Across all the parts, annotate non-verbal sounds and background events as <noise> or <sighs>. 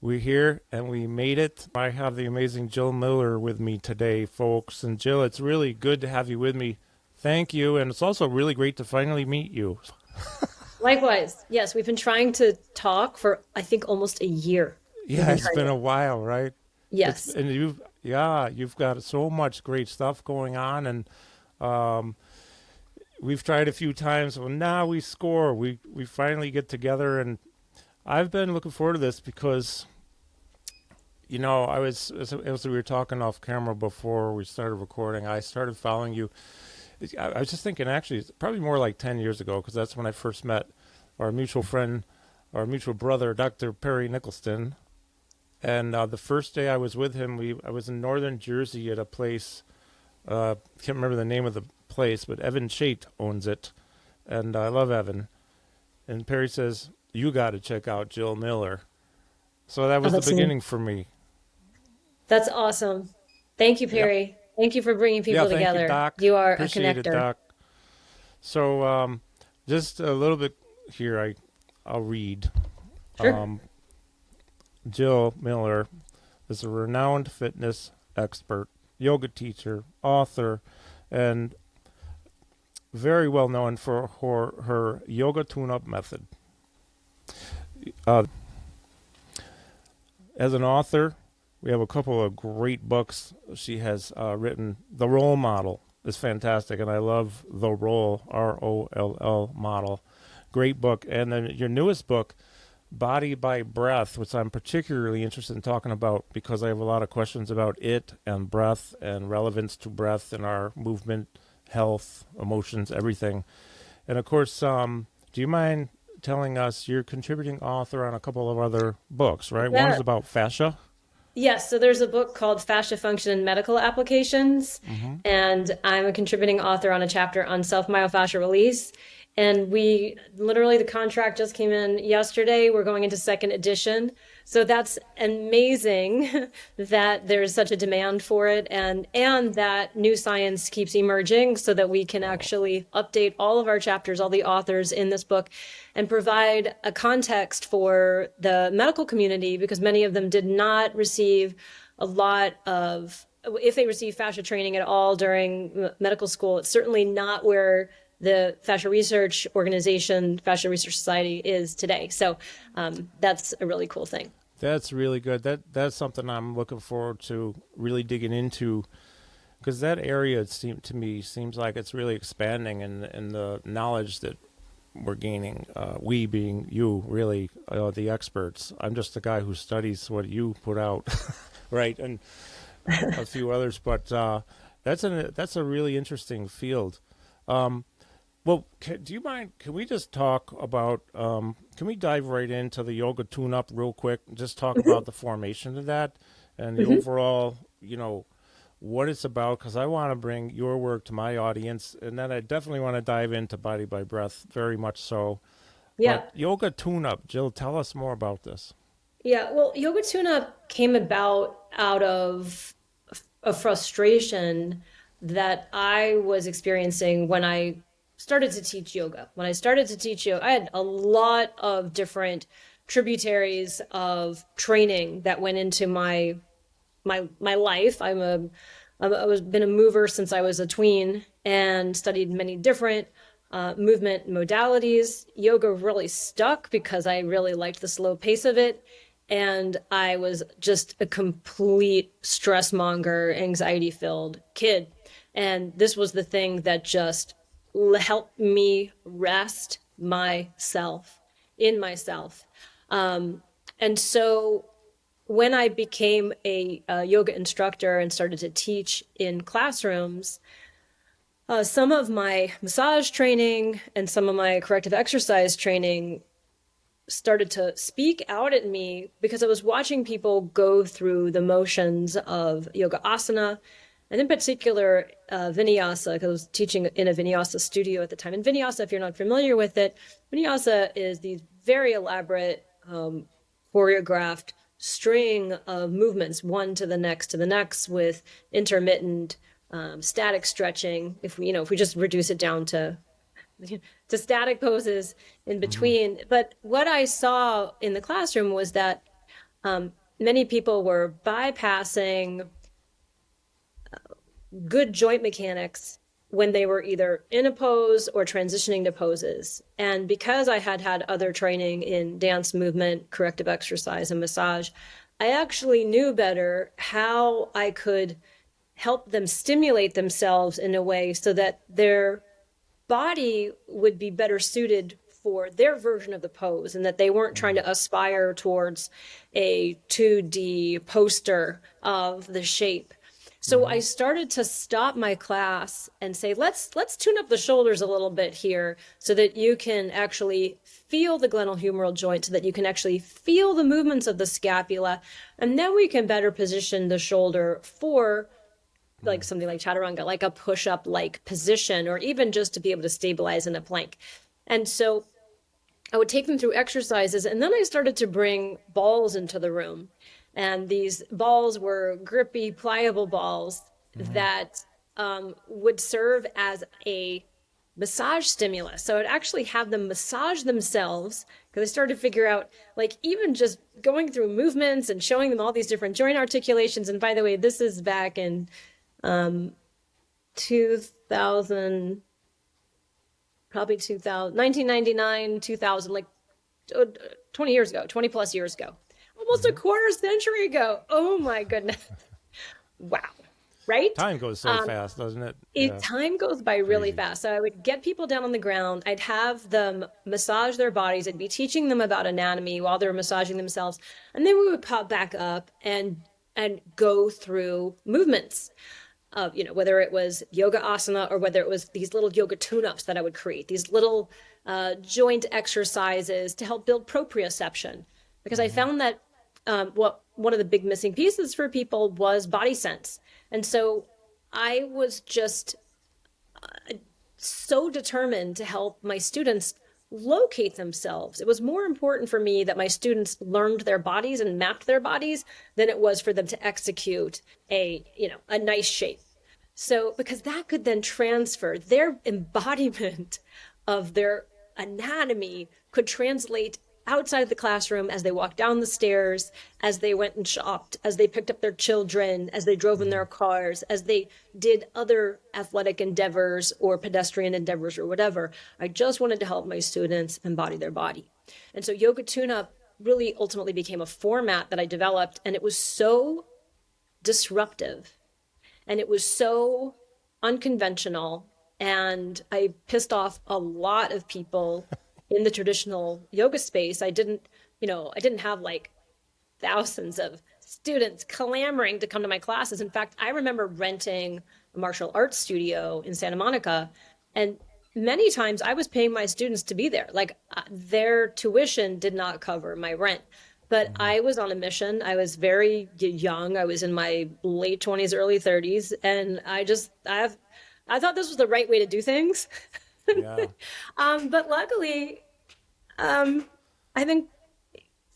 We're here and we made it. I have the amazing Jill Miller with me today, folks. And Jill, it's really good to have you with me. Thank you. And it's also really great to finally meet you. <laughs> Likewise. Yes, we've been trying to talk for, I think, almost a year. Yeah, it's been a while, right? Yes. It's, and you've, yeah, you've got so much great stuff going on. And, um, we've tried a few times. Well, now we score. We we finally get together, and I've been looking forward to this because, you know, I was as, as we were talking off camera before we started recording. I started following you. I, I was just thinking, actually, it's probably more like ten years ago because that's when I first met our mutual friend, our mutual brother, Dr. Perry Nicholson. And uh, the first day I was with him, we I was in northern Jersey at a place. Uh, can't remember the name of the place, but Evan Chait owns it, and I love Evan. And Perry says, you got to check out Jill Miller. So that was oh, the beginning neat. for me. That's awesome. Thank you, Perry. Yep. Thank you for bringing people yeah, together. You, Doc. you are Appreciate a connector. It, Doc. So, um, just a little bit here. I, I'll read. Sure. Um, Jill Miller is a renowned fitness expert, yoga teacher, author, and very well known for her, her yoga tune-up method. Uh, as an author, we have a couple of great books she has uh, written. The Roll Model is fantastic, and I love The Roll, R O L L model. Great book. And then your newest book, Body by Breath, which I'm particularly interested in talking about because I have a lot of questions about it and breath and relevance to breath in our movement, health, emotions, everything. And of course, um, do you mind telling us you're contributing author on a couple of other books, right? Yeah. One is about fascia. Yes, so there's a book called Fascia Function and Medical Applications, mm-hmm. and I'm a contributing author on a chapter on self myofascial release. And we literally, the contract just came in yesterday. We're going into second edition. So that's amazing <laughs> that there's such a demand for it and, and that new science keeps emerging so that we can actually update all of our chapters, all the authors in this book and provide a context for the medical community because many of them did not receive a lot of if they receive fascia training at all during medical school, it's certainly not where the Fascia research organization, Fascia Research Society, is today. So um, that's a really cool thing. That's really good. That that's something I'm looking forward to really digging into, because that area seem to me seems like it's really expanding, and and the knowledge that we're gaining, uh, we being you, really uh, the experts. I'm just the guy who studies what you put out, <laughs> right, and a few others. But uh, that's a that's a really interesting field. Um, well, can, do you mind? Can we just talk about? Um, can we dive right into the yoga tune-up real quick? Just talk mm-hmm. about the formation of that and the mm-hmm. overall, you know, what it's about. Because I want to bring your work to my audience, and then I definitely want to dive into Body by Breath very much so. Yeah. But yoga tune-up, Jill. Tell us more about this. Yeah. Well, yoga tune-up came about out of a frustration that I was experiencing when I started to teach yoga. When I started to teach yoga, I had a lot of different tributaries of training that went into my my my life. I'm a I was been a mover since I was a tween and studied many different uh, movement modalities. Yoga really stuck because I really liked the slow pace of it. And I was just a complete stress monger, anxiety filled kid. And this was the thing that just help me rest myself in myself. Um, and so when I became a, a, yoga instructor and started to teach in classrooms, uh, some of my massage training and some of my corrective exercise training started to speak out at me because I was watching people go through the motions of yoga asana and in particular, uh, Vinyasa, because I was teaching in a Vinyasa studio at the time. And Vinyasa, if you're not familiar with it, Vinyasa is these very elaborate, um, choreographed string of movements, one to the next to the next, with intermittent um, static stretching. If we, you know, if we just reduce it down to to static poses in mm-hmm. between. Mm-hmm. But what I saw in the classroom was that many people were bypassing good joint mechanics when they were either in a pose or transitioning to poses. And because I had had other training in dance movement, corrective exercise, and massage, I actually knew better how I could help them stimulate themselves in a way so that their body would be better suited for their version of the pose and that they weren't trying to aspire towards a 2D poster of the shape. So I mm-hmm. started to stop my class and say, let's let's tune up the shoulders a little bit here so that you can actually feel the glenohumeral joint so that you can actually feel the movements of the scapula and then we can better position the shoulder for like mm-hmm. something like chaturanga, like a push up like position, or even just to be able to stabilize in a plank. And so I would take them through exercises, and then I started to bring balls into the room. And these balls were grippy, pliable balls mm-hmm. that um, would serve as a massage stimulus. So I'd actually have them massage themselves because I started to figure out, like, even just going through movements and showing them all these different joint articulations. And by the way, this is back in um, 2000, probably 2000, 1999, 2000, like uh, 20 years ago, 20 plus years ago, almost a quarter century ago. Oh my goodness. <laughs> wow. Right? Time goes so um, fast, doesn't it? it yeah. Time goes by really Crazy. fast. So I would get people down on the ground. I'd have them massage their bodies. I'd be teaching them about anatomy while they're massaging themselves. And then we would pop back up and and go through movements of you know whether it was yoga asana or whether it was these little yoga tune-ups that i would create these little uh, joint exercises to help build proprioception because mm-hmm. i found that um, what one of the big missing pieces for people was body sense and so i was just uh, so determined to help my students locate themselves. It was more important for me that my students learned their bodies and mapped their bodies than it was for them to execute a, you know, a nice shape. So because that could then transfer their <laughs> embodiment of their anatomy could translate outside of the classroom as they walked down the stairs, as they went and shopped, as they picked up their children, as they drove in their mm-hmm. cars, as they did other athletic endeavors or pedestrian endeavors or whatever. I just wanted to help my students embody their body. And so Yoga Tune Up really ultimately became a format that I developed, and it was so disruptive and it was so unconventional. And I pissed off a lot of people <laughs> in the traditional yoga space, I didn't, you know, I didn't have like thousands of students clamoring to come to my classes. In fact, I remember renting a martial arts studio in Santa Monica, and many times I was paying my students to be there. Like uh, their tuition did not cover my rent. But mm-hmm. I was on a mission. I was very young. I was in my late 20s, early 30s, and I just I have I thought this was the right way to do things. <laughs> Yeah. <laughs> um, but luckily, um, I think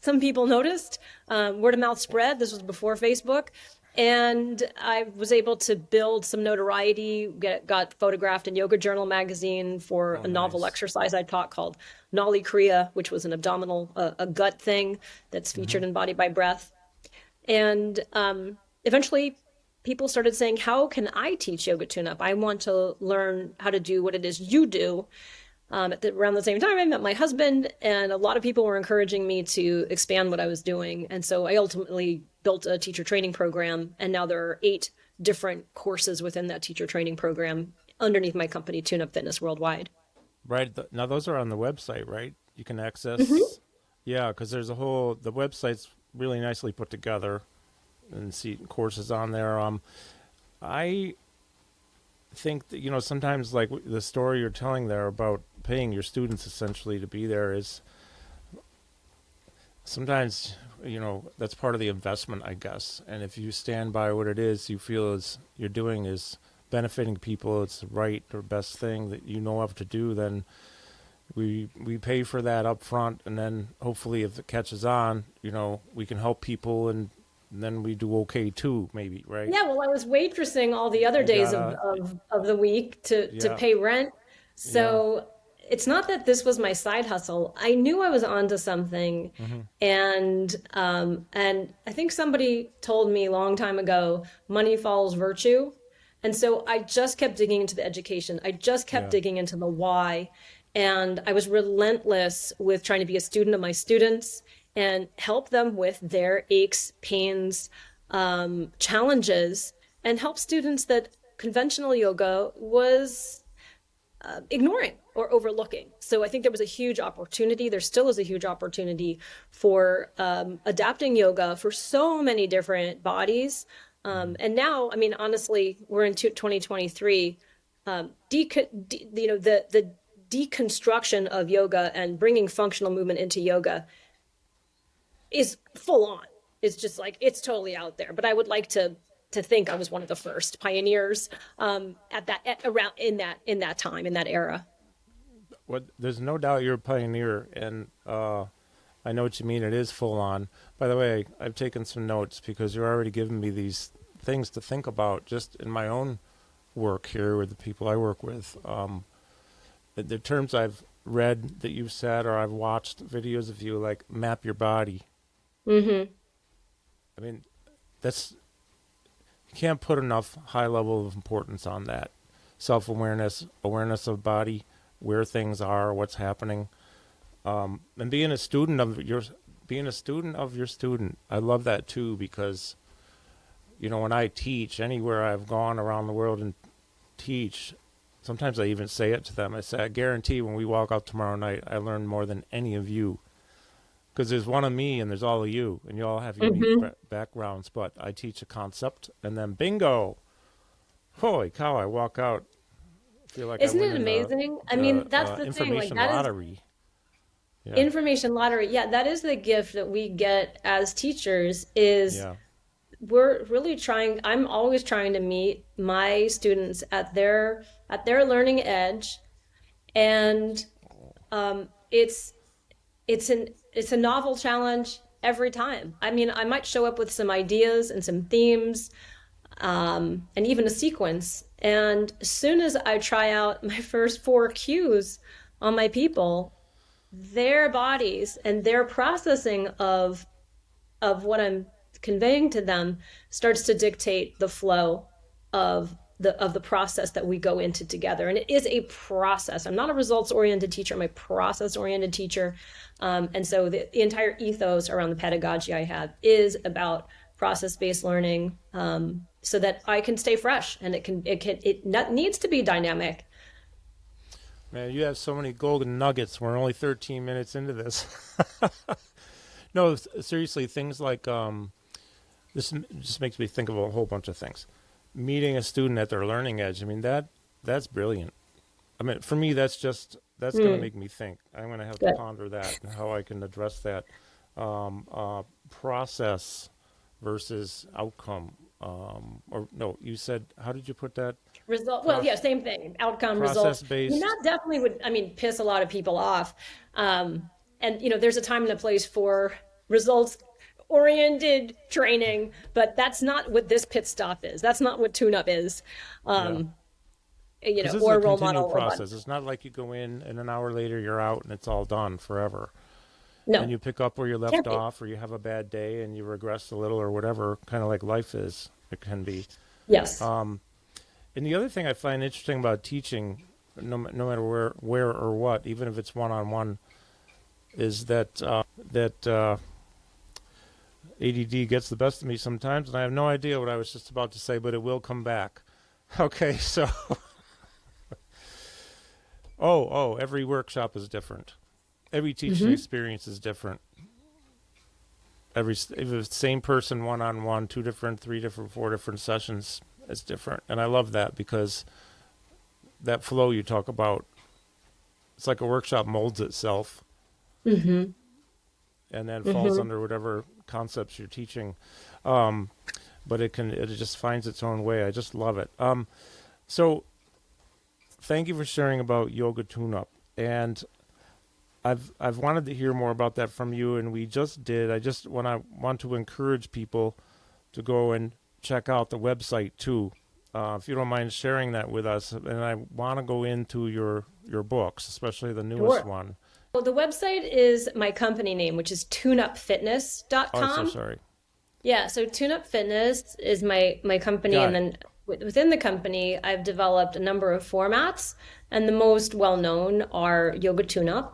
some people noticed. Um, word of mouth spread. This was before Facebook. And I was able to build some notoriety, get, got photographed in Yoga Journal magazine for oh, a novel nice. exercise I taught called Nauli Kriya, which was an abdominal, uh, a gut thing that's featured mm-hmm. in Body by Breath. And um, eventually people started saying, How can I teach yoga tune up? I want to learn how to do what it is you do. Um, at the, around the same time, I met my husband, and a lot of people were encouraging me to expand what I was doing. And so I ultimately built a teacher training program, and now there are eight different courses within that teacher training program underneath my company, Tune Up Fitness Worldwide. Right. Now, those are on the website, right? You can access. Mm-hmm. Yeah, because there's a whole, the website's really nicely put together and see courses on there. Um, I think that you know sometimes like the story you're telling there about paying your students essentially to be there is sometimes you know that's part of the investment i guess and if you stand by what it is you feel is you're doing is benefiting people it's the right or best thing that you know of to do then we we pay for that up front and then hopefully if it catches on you know we can help people and then we do okay too, maybe, right? Yeah, well, I was waitressing all the other days gotta, of, of, of, the week to, yeah. to pay rent. So it's not that this was my side hustle. I knew I was onto something, and um, and I think somebody told me a long time ago, money follows virtue, and so I just kept digging into the education. I just kept Yeah. digging into the why, and I was relentless with trying to be a student of my students and help them with their aches, pains, um, challenges, and help students that conventional yoga was ignoring or overlooking. So I think there was a huge opportunity. There still is a huge opportunity for um, adapting yoga for so many different bodies. Um, and now, I mean, honestly, we're in 2023. Um, deco- de- you know, the the deconstruction of yoga and bringing functional movement into yoga is full on. It's just like it's totally out there. But I would like to to think I was one of the first pioneers um, at that at, around in that in that time in that era. What there's no doubt you're a pioneer, and uh, I know what you mean. It is full on. By the way, I've taken some notes because you're already giving me these things to think about just in my own work here with the people I work with. Um, the, the terms I've read that you've said or I've watched videos of you like map your body. Mm-hmm. I mean, that's you can't put enough high level of importance on that. Self awareness, awareness of body, where things are, what's happening, um, and being a student of your being a student of your student. I love that too because, you know, when I teach anywhere I've gone around the world and teach, sometimes I even say it to them. I say, I guarantee when we walk out tomorrow night, I learn more than any of you because there's one of me and there's all of you, and you all have unique ba- backgrounds. But I teach a concept, and then bingo! Holy cow! I walk out, feel like Isn't I it win in the- amazing? I mean, the, that's uh, the thing. Like information that is lottery. Yeah. information lottery. Yeah, that is the gift that we get as teachers. Is yeah. we're really trying. I'm always trying to meet my students at their at their learning edge, and um, it's it's an it's a novel challenge every time. I mean, I might show up with some ideas and some themes, um, and even a sequence. And as soon as I try out my <laughs> first four cues on my people, their bodies and their processing of of what I'm conveying to them starts to dictate the flow of the of the process that we go into together. And it is a process. I'm not a results oriented teacher. I'm a process oriented teacher. Um, and so the, the entire ethos around the pedagogy I have is about process based learning, um, so that I can stay fresh and it can it can it needs to be dynamic. Man, you have so many golden nuggets. We're only 13 minutes into this. <laughs> no, seriously, things like um, this just makes me think of a whole bunch of things. Meeting a student at their learning edge. I mean that that's brilliant. I mean, for me, that's just that's going to make me think. I'm going to have to ponder that and how I can address that um, uh, process versus outcome. Um, or no, you said how did you put that? Result. Well, Proc- yeah, same thing. Outcome results. Process-based. And that definitely would. I mean, piss a lot of people off. Um, and you know, there's a time and a place for results oriented training, but that's not what this pit stop is. That's not what tune up is. Um, You 'Cause know, or Roll Model. Process. It's not like you go in and an hour later you're out and it's all done forever. No. And you pick up where you left Can't be. off, or you have a bad day and you regress a little, or whatever. Kind of like life is. It can be. yes. Um, and the other thing I find interesting about teaching, no, no matter where, where or what, even if it's one on one, is that uh, that uh, ADD gets the best of me sometimes, and I have no idea what I was just about to say, but it will come back. <laughs> Okay, so. <laughs> oh, oh, every workshop is different. Every teaching experience is different. Every if it's same person one on one, two different, three different, four different sessions, it's different, and I love that because that flow you talk about, it's like a workshop molds itself, mm-hmm. and then falls under whatever concepts you're teaching. Um, but it can it just finds its own way. I just love it. Um, so thank you for sharing about yoga tune up and I've I've wanted to hear more about that from you and we just did. I just want I want to encourage people to go and check out the website too. uh, if you don't mind sharing that with us. And I want to go into your your books, especially the newest Sure. one. Well, the website is my company name, which is tuneupfitness.com. Oh, I'm so sorry. Yeah, so TuneUp Fitness is my my company, and then wi- within the company, I've developed a number of formats, and the most well known are Yoga TuneUp,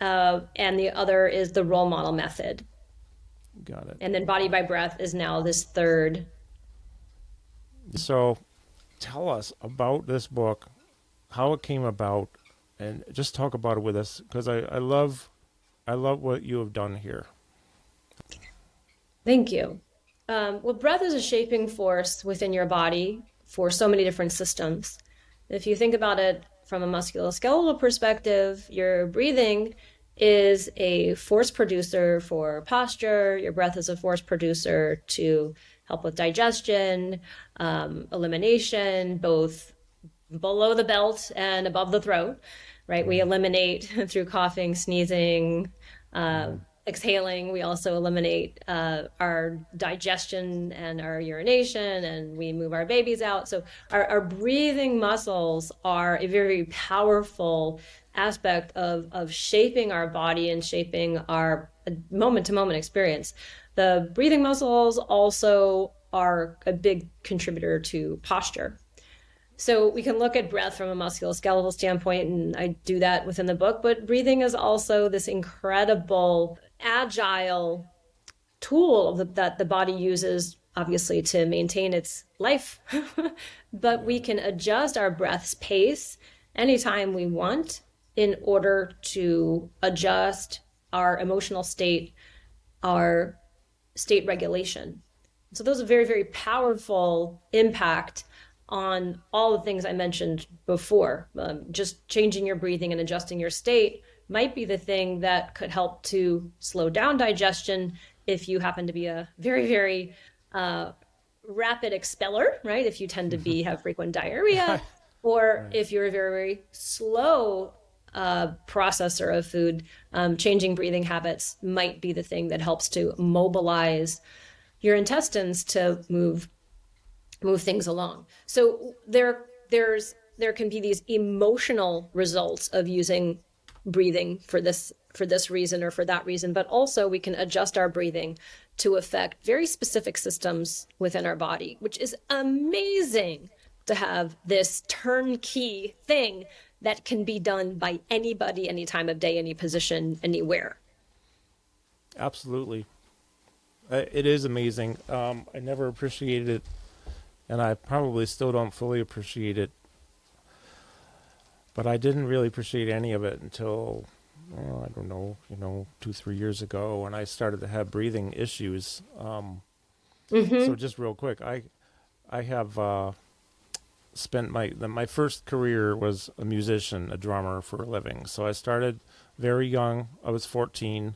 uh, and the other is the Roll Model method, Got it. and then Body by Breath is now this third. So, tell us about this book, how it came about, and just talk about it with us because I, I love, I love what you have done here. Thank you. Um, well, breath is a shaping force within your body for so many different systems. If you think about it from a musculoskeletal perspective, your breathing is a force producer for posture. Your breath is a force producer to help with digestion, um, elimination, both below the belt and above the throat, right? We eliminate <laughs> through coughing, sneezing, uh, exhaling. We also eliminate uh, our digestion and our urination, and we move our babies out. So, our, our breathing muscles are a very powerful aspect of, of shaping our body and shaping our moment to moment experience. The breathing muscles also are a big contributor to posture. So we can look at breath from a musculoskeletal standpoint, and I do that within the book. But breathing is also this incredible, agile tool that, the body uses, obviously, to maintain its life. <laughs> but we can adjust our breath's pace anytime we want in order to adjust our emotional state, our state regulation. So those are very, very powerful impact on all the things I mentioned before. Um, just changing your breathing and adjusting your state might be the thing that could help to slow down digestion if you happen to be a very, very uh, rapid expeller, right? If you tend to be have frequent diarrhea, <laughs> or if you're a very, very slow uh, processor of food, um, changing breathing habits might be the thing that helps to mobilize your intestines to move move things along. So there there's there can be these emotional results of using breathing for this for this reason or for that reason, but also we can adjust our breathing to affect very specific systems within our body, which is amazing to have this turnkey thing that can be done by anybody, any time of day, any position, anywhere. Absolutely. It is amazing. Um, I never appreciated it, and I probably still don't fully appreciate it. But I didn't really appreciate any of it until, well, I don't know, you know, two, three years ago when I started to have breathing issues. Um, So just real quick, I, I have uh, spent my the, my first career was a musician, a drummer for a living. So I started very young. I was 14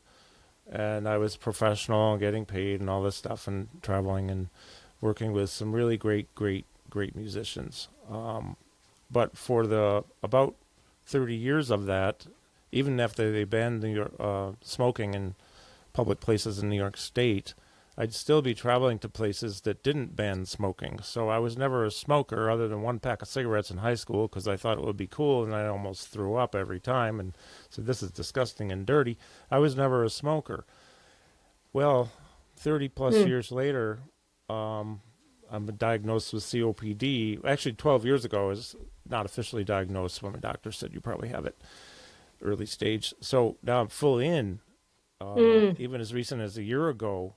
and I was professional, getting paid, and all this stuff, and traveling and working with some really great, great, great musicians. Um, but for the about 30 years of that, even after they banned New York, uh, smoking in public places in New York State, I'd still be traveling to places that didn't ban smoking. So I was never a smoker, other than one pack of cigarettes in high school, because I thought it would be cool, and I almost threw up every time, and said this is disgusting and dirty. I was never a smoker. Well, 30 plus years later, um, I'm diagnosed with COPD. Actually, 12 years ago, I was not officially diagnosed when my doctor said you probably have it early stage. So now I'm full in, uh, even as recent as a year ago.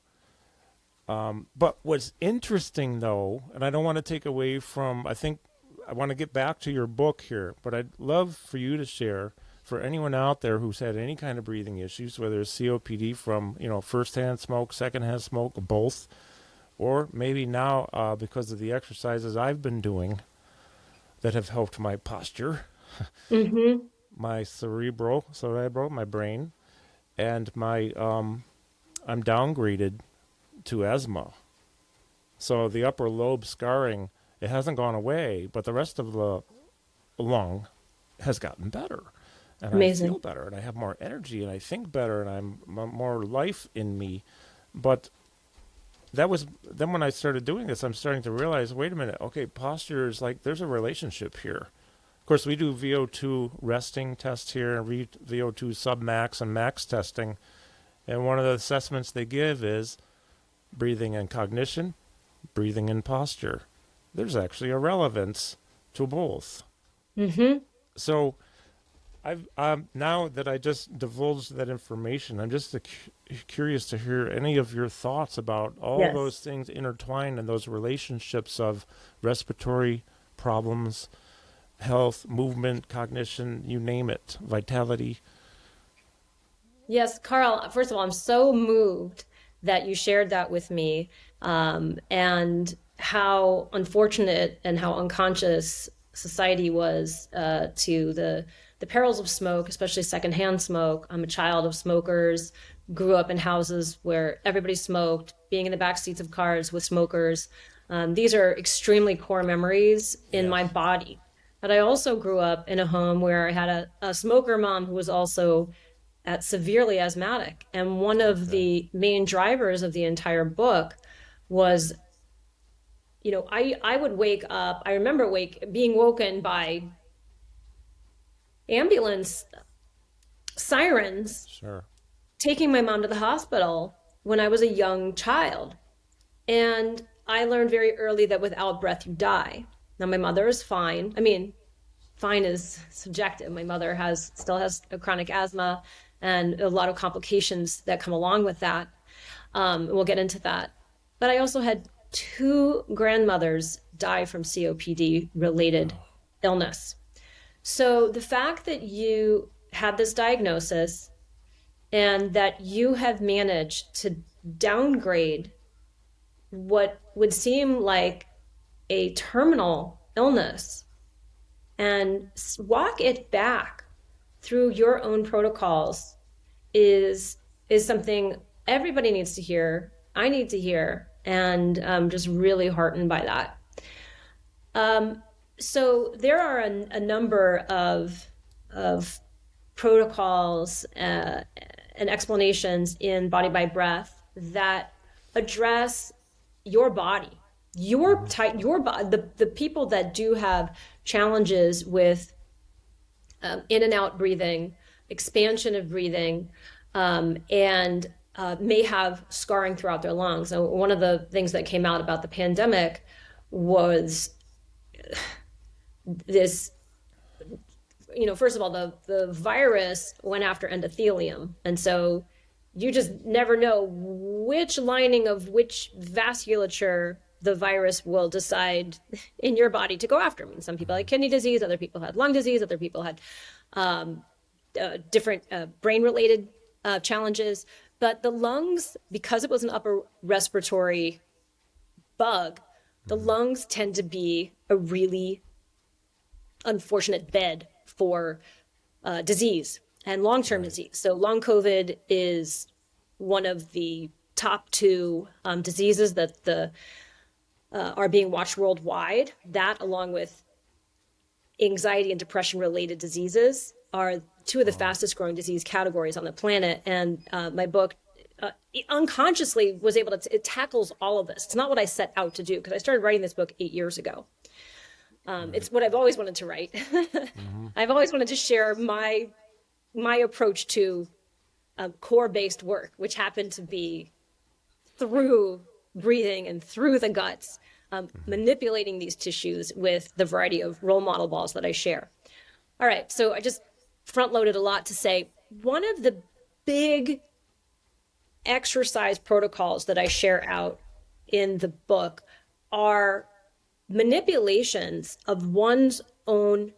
Um, but what's interesting, though, and I don't want to take away from, I think I want to get back to your book here, but I'd love for you to share for anyone out there who's had any kind of breathing issues, whether it's COPD from you know firsthand smoke, secondhand smoke, both, or maybe now uh, because of the exercises I've been doing that have helped my posture, <laughs> my cerebral, cerebral, my brain, and my um, I'm downgraded to asthma. So the upper lobe scarring, it hasn't gone away, but the rest of the lung has gotten better. And Amazing. I feel better and I have more energy and I think better and I'm more life in me. But that was then when I started doing this, I'm starting to realize, wait a minute, okay, posture is like there's a relationship here. Of course, we do VO2 resting tests here and VO2 submax and max testing. And one of the assessments they give is breathing and cognition, breathing and posture. There's actually a relevance to both. Mm-hmm. So, I've um, now that I just divulged that information, I'm just cu- curious to hear any of your thoughts about all Yes. those things intertwined and those relationships of respiratory problems, health, movement, cognition, you name it, vitality. Yes, Carl, first of all, I'm so moved that you shared that with me um, and how unfortunate and how unconscious society was uh, to the, the perils of smoke, especially secondhand smoke. I'm a child of smokers, grew up in houses where everybody smoked, being in the back seats of cars with smokers. Um, these are extremely core memories in my body. But I also grew up in a home where I had a, a smoker mom who was also at severely asthmatic. And one of the main drivers of the entire book was, you know, I, I would wake up, I remember wake being woken by ambulance sirens Sure. taking my mom to the hospital when I was a young child. And I learned very early that without breath, you die. Now, my mother is fine. I mean, fine is subjective. My mother has still has a chronic asthma and a lot of complications that come along with that. Um, we'll get into that. But I also had two grandmothers die from COPD related illness. So the fact that you had this diagnosis and that you have managed to downgrade what would seem like a terminal illness and walk it back through your own protocols is is something everybody needs to hear i need to hear and i'm just really heartened by that. Um, so there are a, a number of of protocols uh, and explanations in Body by Breath that address your body, your type, your body, the, the people that do have challenges with um, in and out breathing, expansion of breathing, um, and uh, may have scarring throughout their lungs. So one of the things that came out about the pandemic was this you know, first of all, the the virus went after endothelium, and so you just never know which lining of which vasculature the virus will decide <laughs> in your body to go after. I mean, some people had kidney disease, other people had lung disease, other people had um, uh, different uh, brain-related uh, challenges. But the lungs, because it was an upper respiratory bug, the lungs tend to be a really unfortunate bed for uh, disease and long term disease. So, long COVID is one of the top two um, diseases that the uh, are being watched worldwide. That, along with anxiety and depression related diseases, are two of the fastest growing disease categories on the planet. And uh, my book uh, unconsciously was able to, it tackles all of this. It's not what I set out to do because I started writing this book eight years ago. Um, it's what I've always wanted to write. <laughs> I've always wanted to share my my approach to um, core based work, which happened to be through breathing and through the guts, um, manipulating these tissues with the variety of Roll Model balls that I share. All right, so I just front loaded a lot to say one of the big exercise protocols that I share out in the book are manipulations of one's own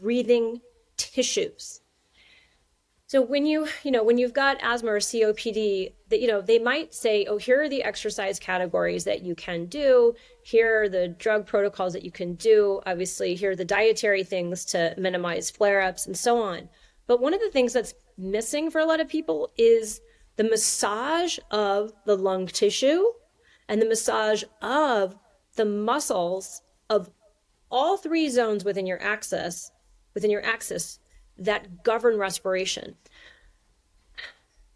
breathing tissues. So when you, you know, when you've got asthma or COPD, that you know, they might say, "Oh, here are the exercise categories that you can do. Here are the drug protocols that you can do. Obviously, here are the dietary things to minimize flare-ups and so on." But one of the things that's missing for a lot of people is the massage of the lung tissue and the massage of the muscles of all three zones within your axis, within your axis that govern respiration.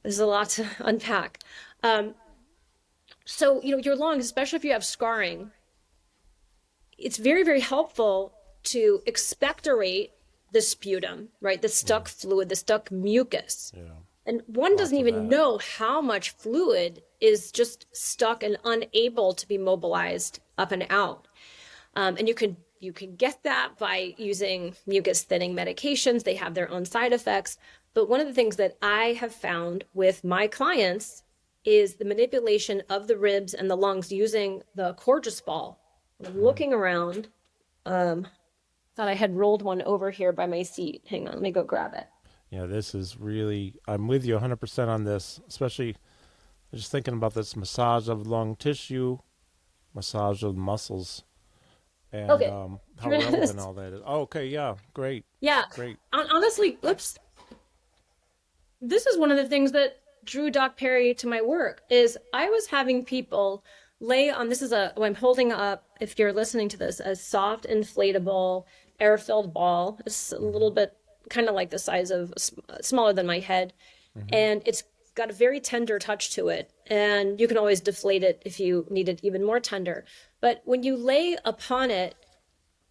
There's a lot to <laughs> unpack. Um, so, you know, your lungs, especially if you have scarring, it's very, very helpful to expectorate the sputum, right? The stuck fluid, the stuck mucus. Yeah. And one doesn't even know how much fluid is just stuck and unable to be mobilized up and out. Um, and you can you can get that by using mucus thinning medications. They have their own side effects. But one of the things that I have found with my clients is the manipulation of the ribs and the lungs using the Coregeous ball. Looking around. Um, thought I had rolled one over here by my seat. Hang on, let me go grab it. Yeah, this is really, I'm with you 100% on this, especially just thinking about this massage of lung tissue, massage of muscles, and Okay. um, how relevant all that is. Oh, okay, yeah, great, Yeah. great. Hon- honestly, oops. This is one of the things that drew Doc Perry to my work is I was having people lay on this is a oh, I'm holding up if you're listening to this a soft inflatable air-filled ball. It's a little bit kind of like the size of smaller than my head and it's got a very tender touch to it and you can always deflate it if you need it even more tender. But when you lay upon it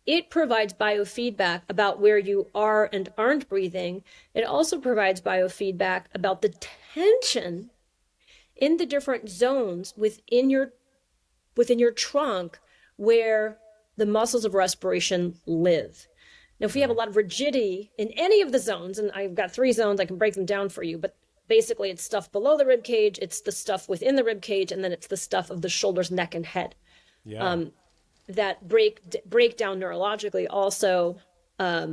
it provides biofeedback about where you are and aren't breathing. It also provides biofeedback about the tension in the different zones within your within your trunk where the muscles of respiration live. Now, if we have a lot of rigidity in any of the zones, and I've got three zones, I can break them down for you, but basically it's stuff below the rib cage, it's the stuff within the rib cage, and then it's the stuff of the shoulders, neck, and head Yeah, Um, that break break down neurologically also um,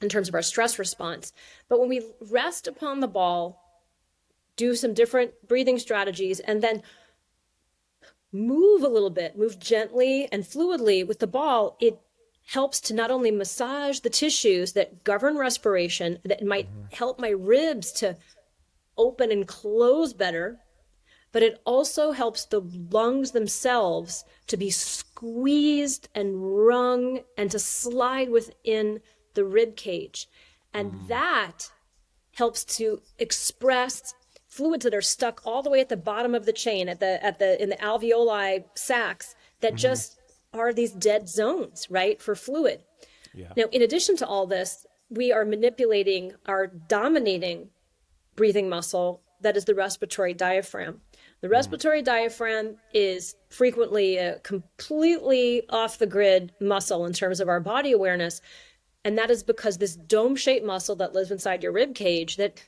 in terms of our stress response. But when we rest upon the ball, do some different breathing strategies, and then move a little bit, move gently and fluidly with the ball, it helps to not only massage the tissues that govern respiration, that might mm-hmm. help my ribs to open and close better, but it also helps the lungs themselves to be squeezed and wrung and to slide within the rib cage. And mm. that helps to express fluids that are stuck all the way at the bottom of the chain at the at the in the alveoli sacs that mm-hmm. just are these dead zones, right, for fluid. yeah, Now, in addition to all this, we are manipulating our dominating breathing muscle that is the respiratory diaphragm. The mm-hmm. respiratory diaphragm is frequently a completely off the grid muscle in terms of our body awareness. And that is because this dome shaped muscle that lives inside your rib cage that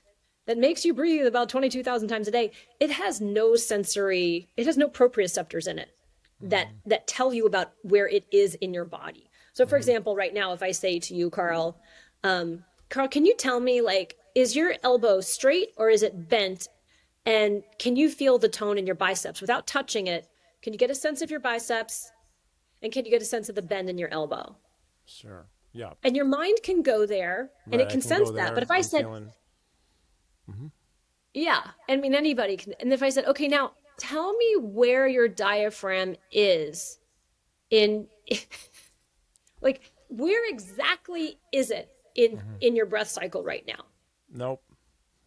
that makes you breathe about 22,000 times a day, it has no sensory, it has no proprioceptors in it that that tell you about where it is in your body. So for example, right now if I say to you Carl, um Carl, can you tell me like is your elbow straight or is it bent? And can you feel the tone in your biceps without touching it? Can you get a sense of your biceps? And can you get a sense of the bend in your elbow? sure, yeah. And your mind can go there and Right, it I can, sense that. But if I I'm said, feeling- Yeah, I mean anybody can. And if I said, okay, now tell me where your diaphragm is in, <laughs> like, where exactly is it in Mm-hmm. in your breath cycle right now? nope.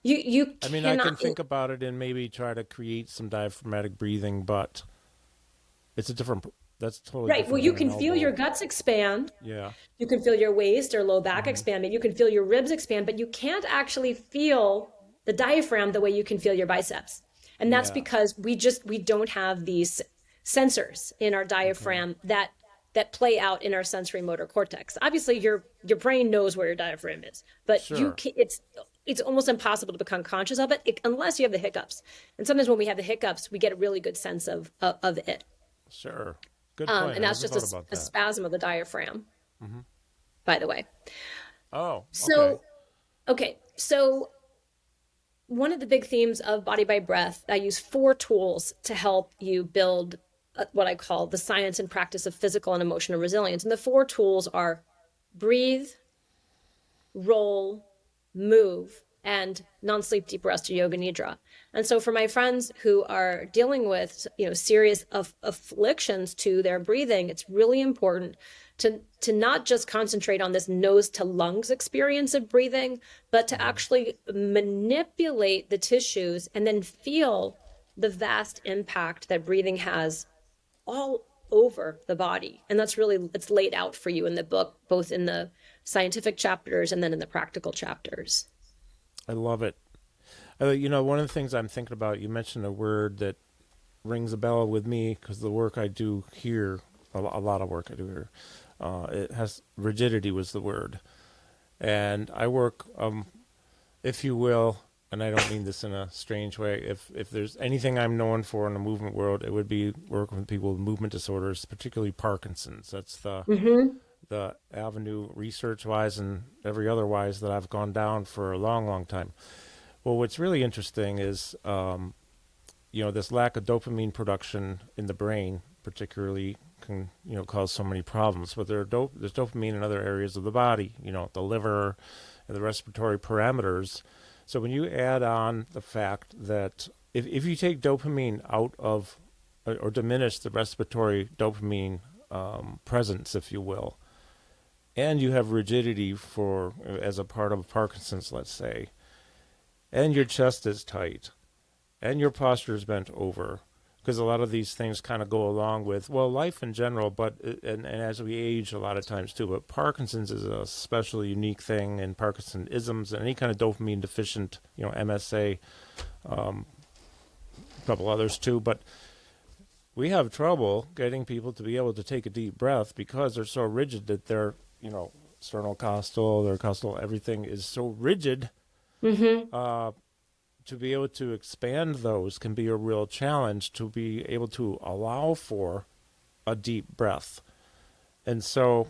You you I mean, cannot, I can think about it and maybe try to create some diaphragmatic breathing, but it's a different. That's totally right. Well, you can feel elbow. your guts expand. Yeah, You can feel your waist or low Mm-hmm. back expand. Maybe you can feel your ribs expand, but you can't actually feel the diaphragm the way you can feel your biceps. And that's Yeah. because we just we don't have these sensors in our diaphragm that that play out in our sensory motor cortex. Obviously, your your brain knows where your diaphragm is, but you can, it's it's almost impossible to become conscious of it, it unless you have the hiccups. And sometimes when we have the hiccups, we get a really good sense of of, of it. sure. Good Um, and that's just a, about a spasm of the diaphragm. By the way. Oh, Okay. So, okay. okay. So, one of the big themes of Body by Breath, I use four tools to help you build uh, what I call the science and practice of physical and emotional resilience. And the four tools are breathe, roll, move, and non-sleep deep rest or yoga nidra. And so for my friends who are dealing with, you know, serious of afflictions to their breathing, it's really important to to not just concentrate on this nose to lungs experience of breathing, but to mm-hmm. actually manipulate the tissues and then feel the vast impact that breathing has all over the body. And that's really it's laid out for you in the book, both in the scientific chapters and then in the practical chapters. I love it. Uh, you know, one of the things I'm thinking about, you mentioned a word that rings a bell with me because the work I do here, a, a, lot of work I do here, uh, it has rigidity was the word, and I work, um, if you will, and I don't mean this in a strange way. If if there's anything I'm known for in the movement world, it would be working with people with movement disorders, particularly Parkinson's. That's the mm-hmm. The avenue research wise and every other wise that I've gone down for a long, long time. Well, what's really interesting is, um, you know, this lack of dopamine production in the brain, particularly, can you know cause so many problems. But there dop- there's dopamine in other areas of the body, you know, the liver, and the respiratory parameters so when you add on the fact that if, if you take dopamine out of or diminish the respiratory dopamine um, presence, if you will, and you have rigidity for as a part of Parkinson's, let's say, and your chest is tight, and your posture is bent over, because a lot of these things kind of go along with well life in general but uh, and, and as we age a lot of times too but parkinson's is a special unique thing and parkinsonisms and any kind of dopamine deficient you know msa um, a couple others too but we have trouble getting people to be able to take a deep breath because they're so rigid that their you know sternocostal their costal everything is so rigid mm-hmm. uh, to be able to expand those can be a real challenge to be able to allow for a deep breath. And so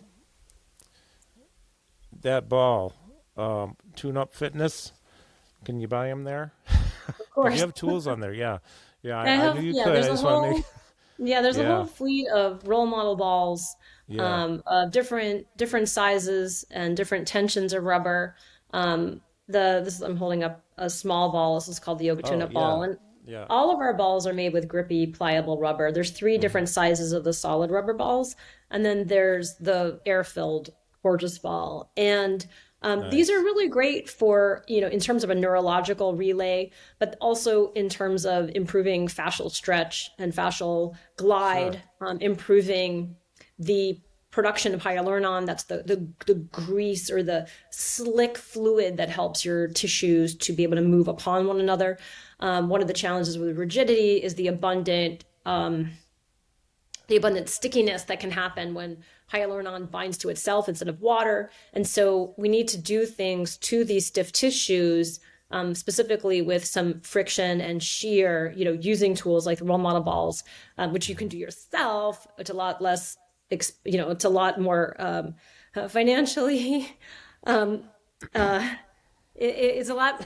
that ball, um, tune up fitness, can you buy them there? Of course. you have tools on there. Yeah. Yeah. I, I, have, I knew you yeah, could. <laughs> There's a whole, make... Yeah. There's yeah. a whole fleet of Roll Model balls, yeah. um, of different, different sizes and different tensions of rubber. Um, the, this is, I'm holding up a small ball. This is called the Yoga Tune Up oh, yeah. ball. And yeah. all of our balls are made with grippy, pliable rubber. There's 3 mm-hmm. different sizes of the solid rubber balls. And then there's the air filled Coregeous ball. And um, nice. These are really great for, you know, in terms of a neurological relay, but also in terms of improving fascial stretch and fascial glide, sure. um, improving the production of hyaluronan. That's the, the, the grease or the slick fluid that helps your tissues to be able to move upon one another. Um, one of the challenges with rigidity is the abundant um, the abundant stickiness that can happen when hyaluronan binds to itself instead of water. And so we need to do things to these stiff tissues, um, specifically with some friction and shear, you know, using tools like the Roll Model balls, um, which you can do yourself. It's a lot less you know, it's a lot more um, uh, financially. <laughs> Um, uh, it, it's a lot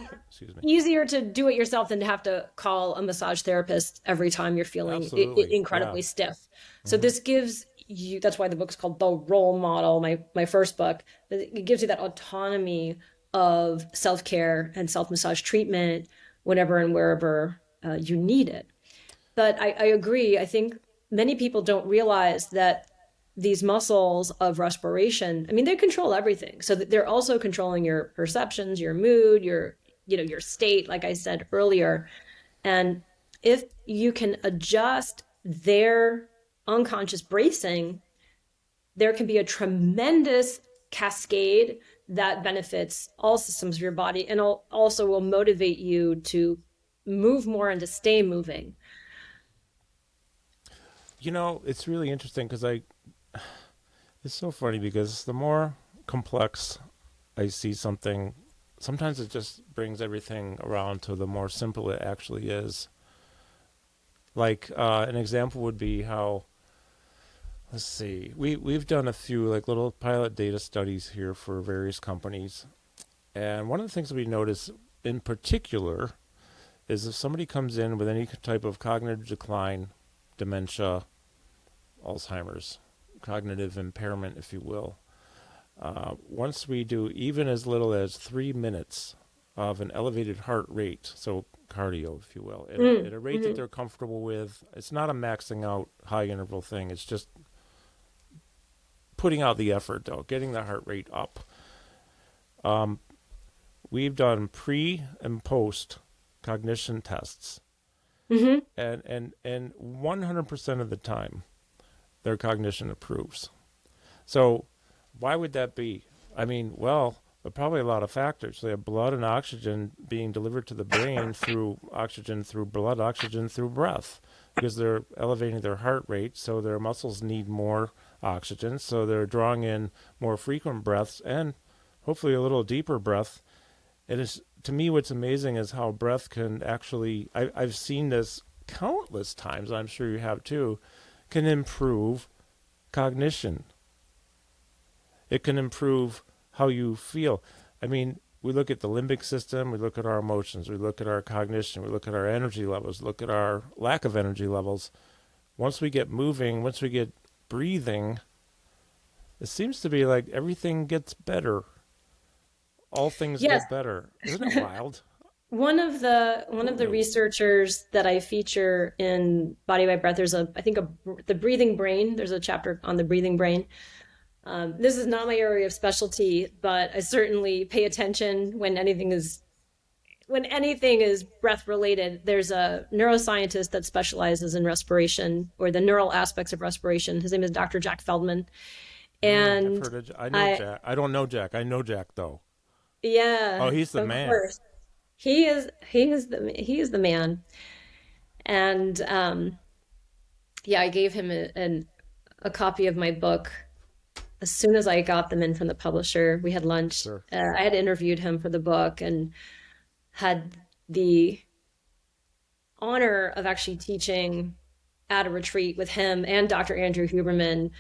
easier to do it yourself than to have to call a massage therapist every time you're feeling I- incredibly yeah. stiff. So mm-hmm. this gives you. That's why the book's called The Roll Model. My my first book. It gives you that autonomy of self care and self massage treatment whenever and wherever uh, you need it. But I, I agree. I think many people don't realize that these muscles of respiration i mean they control everything. So they're also controlling your perceptions your mood your you know your state like i said earlier. And if you can adjust their unconscious bracing there can be a tremendous cascade that benefits all systems of your body and also will motivate you to move more and to stay moving. You know it's really interesting because i it's so funny because the more complex I see something, sometimes it just brings everything around to the more simple it actually is. Like uh, an example would be how, let's see, we we've done a few like little pilot data studies here for various companies, and one of the things we notice in particular is if somebody comes in with any type of cognitive decline, dementia, Alzheimer's, cognitive impairment, if you will. Uh, once we do even as little as three minutes of an elevated heart rate, so cardio, if you will, at, mm. at a rate mm-hmm. that they're comfortable with, it's not a maxing out high interval thing. It's just putting out the effort, though, getting the heart rate up. Um, we've done pre and post cognition tests and and and 100% of the time their cognition improves. So why would that be? I mean well probably a lot of factors. They have blood and oxygen being delivered to the brain <coughs> through oxygen through blood oxygen through breath because they're elevating their heart rate so their muscles need more oxygen so they're drawing in more frequent breaths and hopefully a little deeper breath. It is to me what's amazing is how breath can actually I, i've seen this countless times i'm sure you have too can improve cognition it can improve how you feel i mean we look at the limbic system we look at our emotions we look at our cognition we look at our energy levels look at our lack of energy levels once we get moving once we get breathing it seems to be like everything gets better all things Yes. get better. Isn't it wild? <laughs> One of the one of the researchers that I feature in Body by Breath, there's a I think a the breathing brain. There's a chapter on the breathing brain. Um, this is not my area of specialty, but I certainly pay attention when anything is when anything is breath related. There's a neuroscientist that specializes in respiration or the neural aspects of respiration. His name is Dr. Jack Feldman, and I've heard of, I know I- Jack. I don't know Jack. I know Jack though. Yeah. Oh, he's the man. course. He is he is the he is the man. And um yeah, I gave him a, an, a copy of my book as soon as I got them in from the publisher. We had lunch. Sure. Uh, I had interviewed him for the book and had the honor of actually teaching at a retreat with him and Dr. Andrew Huberman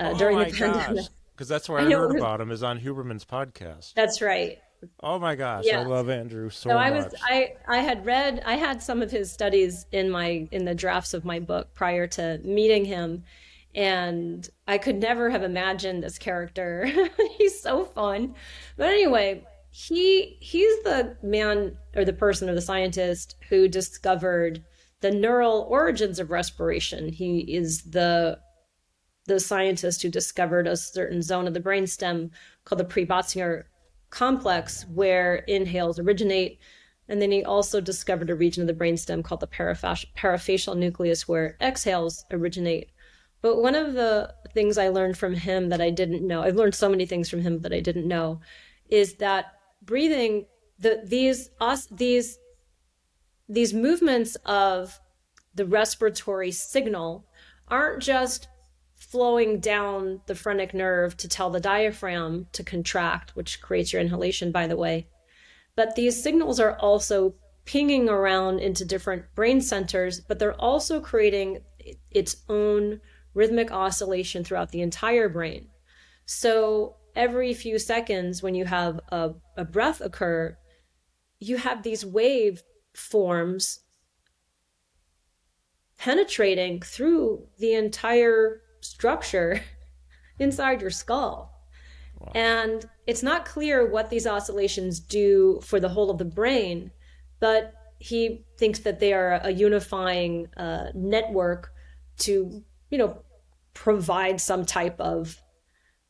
uh, during oh the <laughs> pandemic. Because that's where I I, heard about him is on Huberman's podcast. That's right. Oh my gosh, I love Andrew so, So much. I was I I had read I had some of his studies in my in the drafts of my book prior to meeting him and I could never have imagined this character. <laughs> he's so fun. But anyway, he he's the man or the person or the scientist who discovered the neural origins of respiration. He is the the scientist who discovered a certain zone of the brainstem called the pre-Botzinger complex where inhales originate. And then he also discovered a region of the brainstem called the parafac- parafacial nucleus where exhales originate. But one of the things I learned from him that I didn't know, I've learned so many things from him that I didn't know, is that breathing, the, these, os, these, these movements of the respiratory signal aren't just flowing down the phrenic nerve to tell the diaphragm to contract, which creates your inhalation, by the way. But these signals are also pinging around into different brain centers, but they're also creating its own rhythmic oscillation throughout the entire brain. So every few seconds, when you have a, a breath occur, you have these wave forms penetrating through the entire structure <laughs> inside your skull. And it's not clear what these oscillations do for the whole of the brain, but he thinks that they are a unifying uh, network to, you know, provide some type of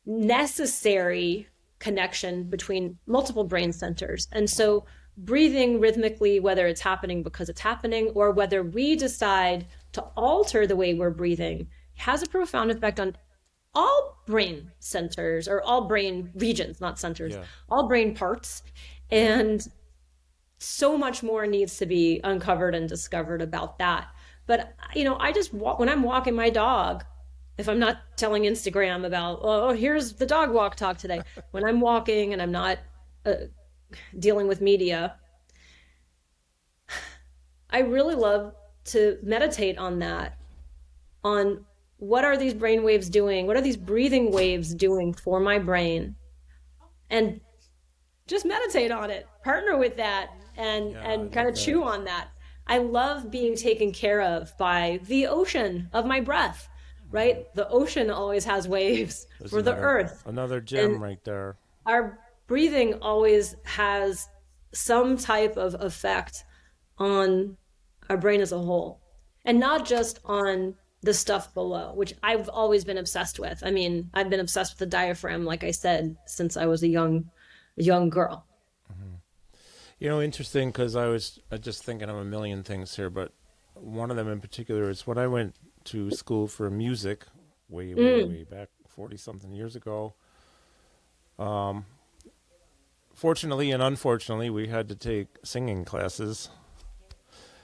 necessary connection between multiple brain centers. And so breathing rhythmically, whether it's happening because it's happening or whether we decide to alter the way we're breathing, has a profound effect on all brain centers or all brain regions, not centers, Yeah. all brain parts. And so much more needs to be uncovered and discovered about that. But, you know, I just walk, when I'm walking my dog, if I'm not telling Instagram about, oh, here's the dog walk talk today, <laughs> when I'm walking and I'm not uh, dealing with media, <sighs> I really love to meditate on that, on what are these brain waves doing? What are these breathing waves doing for my brain? And just meditate on it, partner with that, and Yeah, and kind of love chew on that. I love being taken care of by the ocean of my breath. Right, the ocean always has waves <laughs> There's for the another- earth Another gem And- right there. our breathing always has some type of effect on our brain as a whole and not just on the stuff below which i've always been obsessed with i mean i've been obsessed with the diaphragm like i said since i was a young young girl You know, interesting because I was just thinking of a million things here, but one of them in particular is when I went to school for music way, way, way back 40 something years ago. Um, fortunately and unfortunately, we had to take singing classes.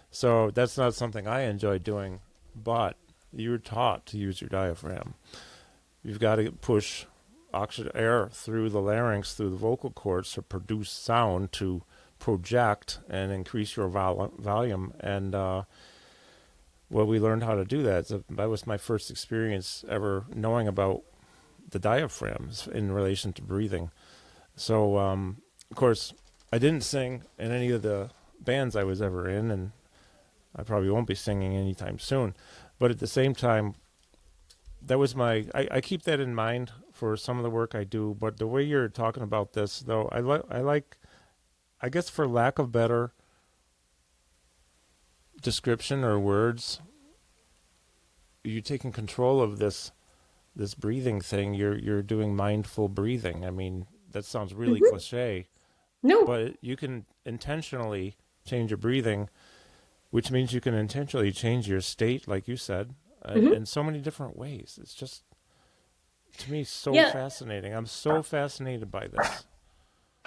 So that's not something I enjoy doing, but you're taught to use your diaphragm. You've got to push oxygen air through the larynx, through the vocal cords to produce sound to project and increase your vol- volume. And uh, well, we learned how to do that. So that was my first experience ever knowing about the diaphragms in relation to breathing. So, um, of course, I didn't sing in any of the bands I was ever in, and I probably won't be singing anytime soon. But at the same time, that was my. I, I keep that in mind for some of the work I do. But the way you're talking about this, though, I like. I like. I guess for lack of better description or words, you're taking control of this this breathing thing. You're you're doing mindful breathing. I mean, that sounds really Mhm. cliche, No. but you can intentionally change your breathing, which means you can intentionally change your state, like you said, uh, Mhm. in so many different ways. It's just to me so Yeah. fascinating. I'm so fascinated by this.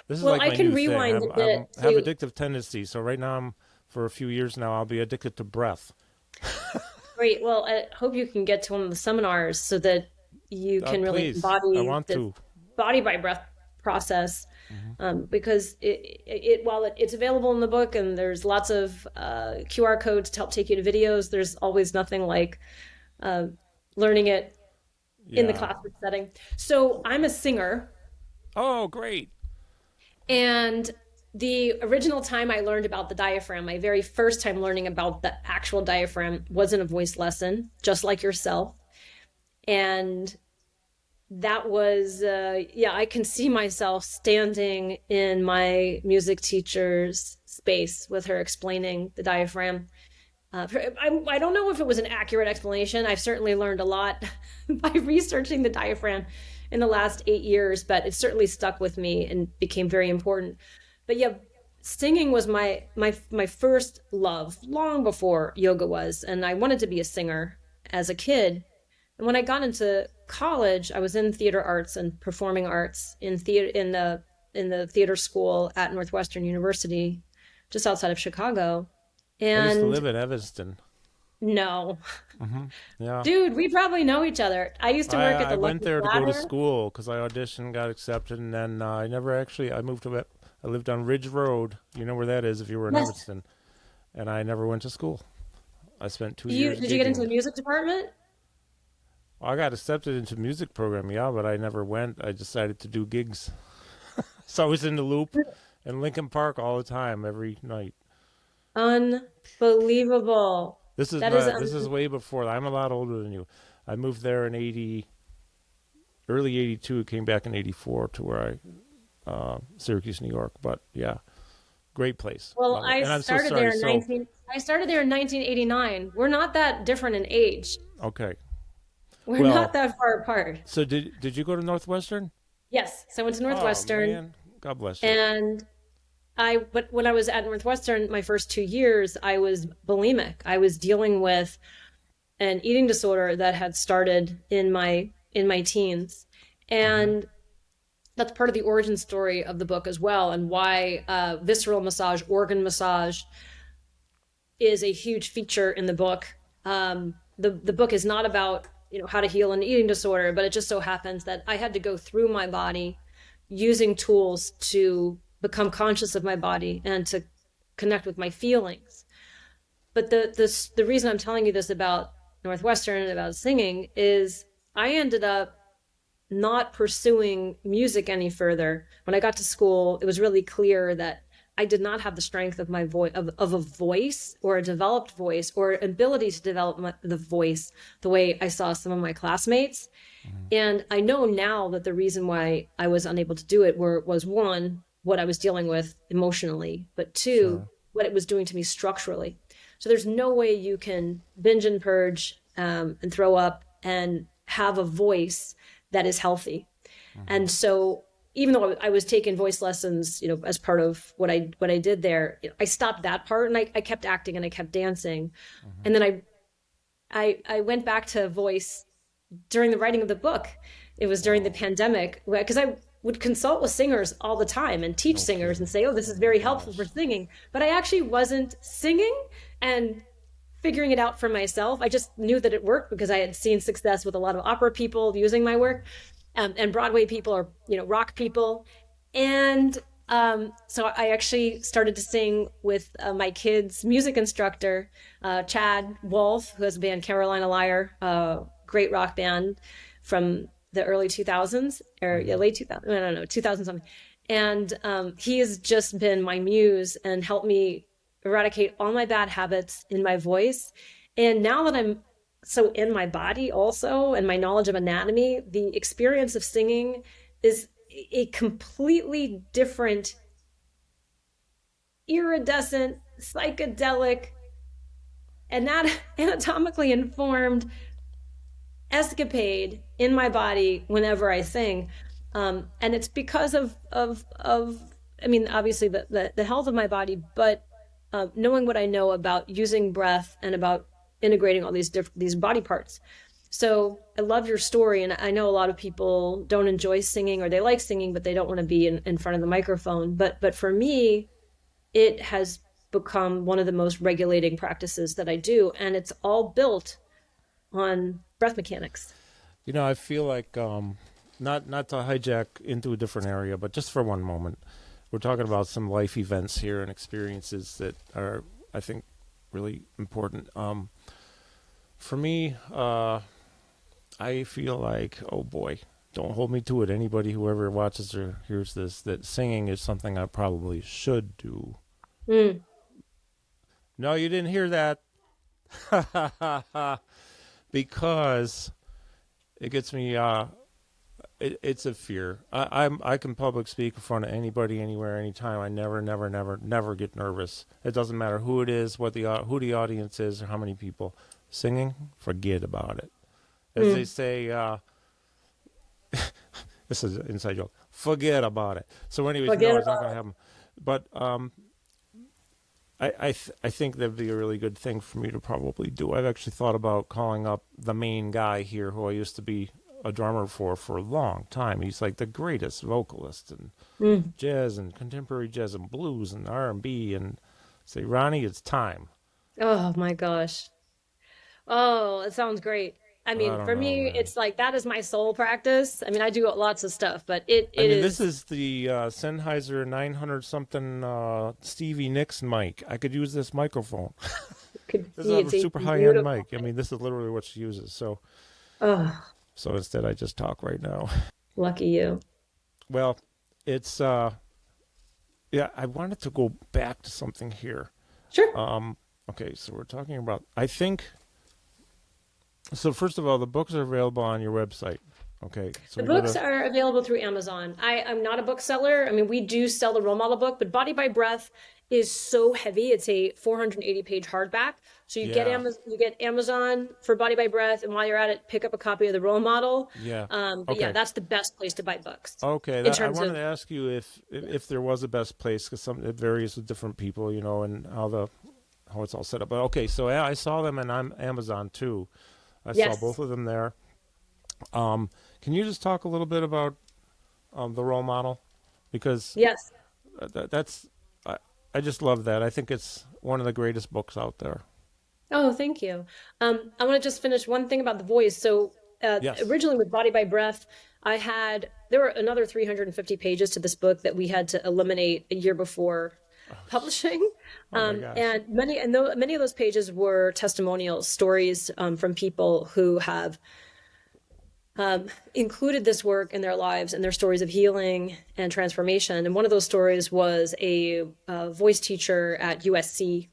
This is Well, like I my can new thing. rewind I'm, a bit I'm- have addictive tendencies, so right now I'm for a few years now I'll be addicted to breath. <laughs> Great. Well, I hope you can get to one of the seminars so that you Uh, can really please, embody I the to. body by breath process. Mm-hmm. Um, because it, it, while it, it's available in the book and there's lots of uh, QR codes to help take you to videos, there's always nothing like uh, learning it in the classroom setting. So I'm a singer, Oh, great. and the original time I learned about the diaphragm, my very first time learning about the actual diaphragm, was in a voice lesson, just like yourself. And that was, uh, yeah, I can see myself standing in my music teacher's space with her explaining the diaphragm. Uh, I, I don't know if it was an accurate explanation. I've certainly learned a lot <laughs> by researching the diaphragm in the last eight years, but it certainly stuck with me and became very important. But yeah, singing was my my my first love long before yoga was, and I wanted to be a singer as a kid. And when I got into college, I was in theater arts and performing arts in theater in the in the theater school at Northwestern University, just outside of Chicago. I used to live in Evanston. no, Yeah. dude, we probably know each other. I used to work I, at the I went Lucky there to go to school because I auditioned, got accepted, and then uh, I never actually. I moved to. I lived on Ridge Road. You know where that is if you were in Yes. Evanston, and I never went to school. I spent two You, years. did you get into the music department? I got accepted into music program, yeah, but I never went. I decided to do gigs. <laughs> so I was in the loop in Lincoln Park all the time, every night. Unbelievable. This is That not, is un- this is way before. I'm a lot older than you. I moved there in eighty, early eighty two. Came back in eighty four to where I, uh, Syracuse, New York. But yeah, great place. Well, I so started sorry, there in so- 19 I started there in 1989. We're not that different in age. Okay, We're Well- not that far apart. so did did you go to Northwestern? Yes, so I went to Oh, Northwestern man. God bless you. and I but when I was at Northwestern my first 2 years, I was bulimic. I was dealing with an eating disorder that had started in my in my teens. And that's part of the origin story of the book as well and why uh, visceral massage organ massage is a huge feature in the book um, the, the book is not about you know how to heal an eating disorder but it just so happens that i had to go through my body using tools to become conscious of my body and to connect with my feelings but the the, the reason i'm telling you this about northwestern and about singing is i ended up not pursuing music any further. When I got to school, it was really clear that I did not have the strength of my voice of, of a voice or a developed voice or ability to develop my, the voice the way I saw some of my classmates. And I know now that the reason why I was unable to do it were was one what I was dealing with emotionally, but two what it was doing to me structurally. So there's no way you can binge and purge um, and throw up and have a voice that is healthy. And so even though I was taking voice lessons, you know, as part of what I what I did there, I stopped that part and I, I kept acting and I kept dancing, mm-hmm. and then I, I I went back to voice during the writing of the book. It was during the pandemic because I would consult with singers all the time and teach okay. singers and say, "Oh, this is very helpful for singing," but I actually wasn't singing and figuring it out for myself. I just knew that it worked because I had seen success with a lot of opera people using my work um, and Broadway people are you know rock people, and um, so I actually started to sing with uh, my kids' music instructor, uh, Chad Wolf, who has a band Carolina Liar, uh, great rock band from the early 2000s or yeah, late 2000s, I don't know, 2000 something. And um, he has just been my muse and helped me eradicate all my bad habits in my voice. And now that I'm so in my body also and my knowledge of anatomy the experience of singing is a completely different iridescent psychedelic and that <laughs> anatomically informed escapade in my body whenever i sing. Um, and it's because of of of i mean obviously the the, the health of my body but uh, knowing what i know about using breath and about integrating all these these body parts. So I love your story, and I know a lot of people don't enjoy singing or they like singing, but they don't want to be in, in front of the microphone. But but for me, it has become one of the most regulating practices that I do, and it's all built on breath mechanics. You know, I feel like um, not not to hijack into a different area, but just for one moment, we're talking about some life events here and experiences that are, I think, really important. Um, for me, uh, I feel like, oh boy, don't hold me to it. Anybody who ever watches or hears this, that singing is something I probably should do. Mm. No, you didn't hear that. <laughs> because it gets me uh, it, it's a fear. I, I'm I can public speak in front of anybody, anywhere, anytime. I never, never, never, never get nervous. It doesn't matter who it is, what the who the audience is, or how many people singing. Forget about it. As mm. they say, uh, <laughs> this is an inside joke. Forget about it. So, anyways, Forget no, it's not going to happen. But um, I I, th- I think that'd be a really good thing for me to probably do. I've actually thought about calling up the main guy here, who I used to be a drummer for for a long time. He's like the greatest vocalist in mm. jazz and contemporary jazz and blues and R and B. And say, Ronnie, it's time. Oh my gosh! Oh, it sounds great. I mean, I for know, me, man. it's like that is my soul practice. I mean, I do lots of stuff, but it, it I mean, is... this is the uh, Sennheiser 900 something uh, Stevie Nicks mic. I could use this microphone. <laughs> this is a super high end mic. I mean, this is literally what she uses. So, oh. So instead, I just talk right now. <laughs> Lucky you. Well, it's uh, yeah. I wanted to go back to something here. Sure. Um. Okay, so we're talking about. I think. So first of all, the books are available on your website. Okay. So the books are available through Amazon. I, I'm not a bookseller. I mean, we do sell the Roll Model book, but Body by Breath is so heavy. It's a 480 page hardback. So you yeah. get Amazon, you get Amazon for Body by Breath, and while you're at it, pick up a copy of the Roll Model. Yeah. Um, but okay. yeah, that's the best place to buy books. Okay. That, I wanted of, to ask you if, if, if there was a best place because some it varies with different people, you know, and how the how it's all set up. But okay, so I saw them on Amazon too. I yes. saw both of them there. Um, can you just talk a little bit about um, the Roll Model? Because yes, that, that's I, I just love that. I think it's one of the greatest books out there. Oh, thank you. Um, I want to just finish one thing about the voice. So uh, yes. originally with Body by Breath, I had there were another 350 pages to this book that we had to eliminate a year before. Publishing. <laughs> Oh um, and many and th- many of those pages were testimonials, stories um, from people who have um, included this work in their lives and their stories of healing and transformation. And one of those stories was a, a voice teacher at USC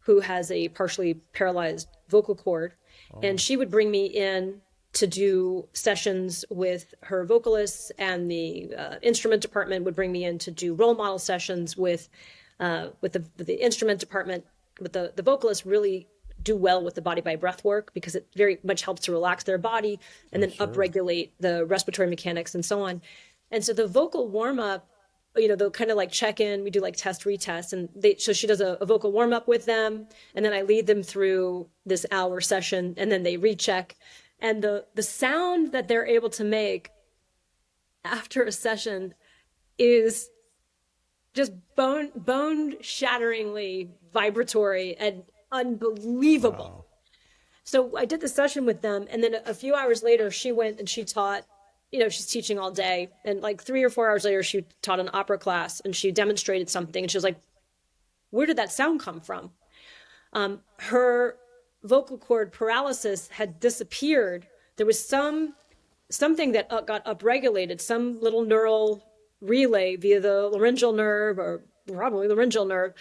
who has a partially paralyzed vocal cord. Oh. And she would bring me in to do sessions with her vocalists, and the uh, instrument department would bring me in to do Roll Model sessions with uh, with the, the instrument department. With the the vocalists really do well with the body by breath work because it very much helps to relax their body and then sure. upregulate the respiratory mechanics and so on. And so the vocal warm up, you know, they'll kind of like check in. We do like test retest, and they so she does a, a vocal warm up with them, and then I lead them through this hour session, and then they recheck, and the the sound that they're able to make after a session is just bone bone shatteringly vibratory and unbelievable. Wow. So I did the session with them, and then a few hours later, she went and she taught. You know, she's teaching all day, and like three or four hours later, she taught an opera class, and she demonstrated something, and she was like, "Where did that sound come from?" Um, her vocal cord paralysis had disappeared. There was some something that uh, got upregulated, some little neural relay via the laryngeal nerve or probably laryngeal nerve,